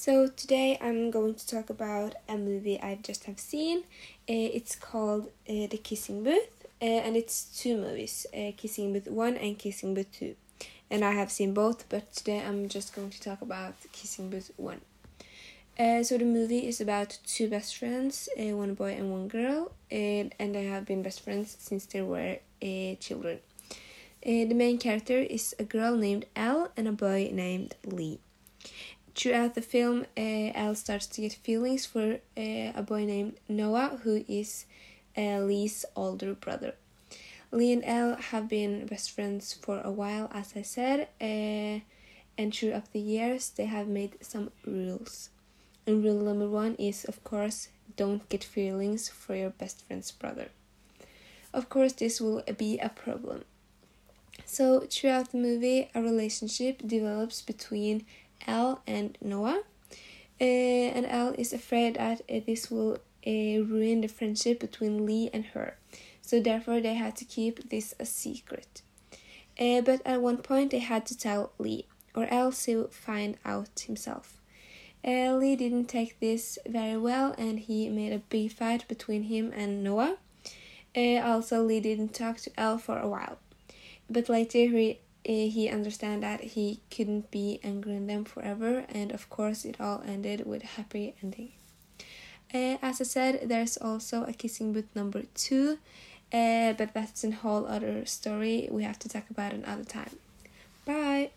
So today I'm going to talk about a movie I just have seen. Uh, it's called uh, The Kissing Booth, uh, and it's two movies: uh, Kissing Booth One and Kissing Booth Two. And I have seen both, but today I'm just going to talk about Kissing Booth One. Uh, so the movie is about two best friends, uh, one boy and one girl, and, and they have been best friends since they were children. The main character is a girl named Elle and a boy named Lee. Throughout the film, uh, Elle starts to get feelings for uh, a boy named Noah, who is uh, Lee's older brother. Lee and Elle have been best friends for a while, as I said, uh, and throughout the years, they have made some rules. And rule number one is, of course, don't get feelings for your best friend's brother. Of course, this will be a problem. So, throughout the movie, a relationship develops between Elle and Noah. Uh, and Elle is afraid that uh, this will uh, ruin the friendship between Lee and her. So, therefore, they had to keep this a secret. But at one point, they had to tell Lee, or else he would find out himself. Uh, Lee didn't take this very well, and he made a big fight between him and Noah. Uh, also, Lee didn't talk to Elle for a while, but later he he understand that he couldn't be angry on them forever, and of course, it all ended with a happy ending. Uh, as I said, there's also a kissing booth number two, uh, but that's a whole other story we have to talk about another time. Bye.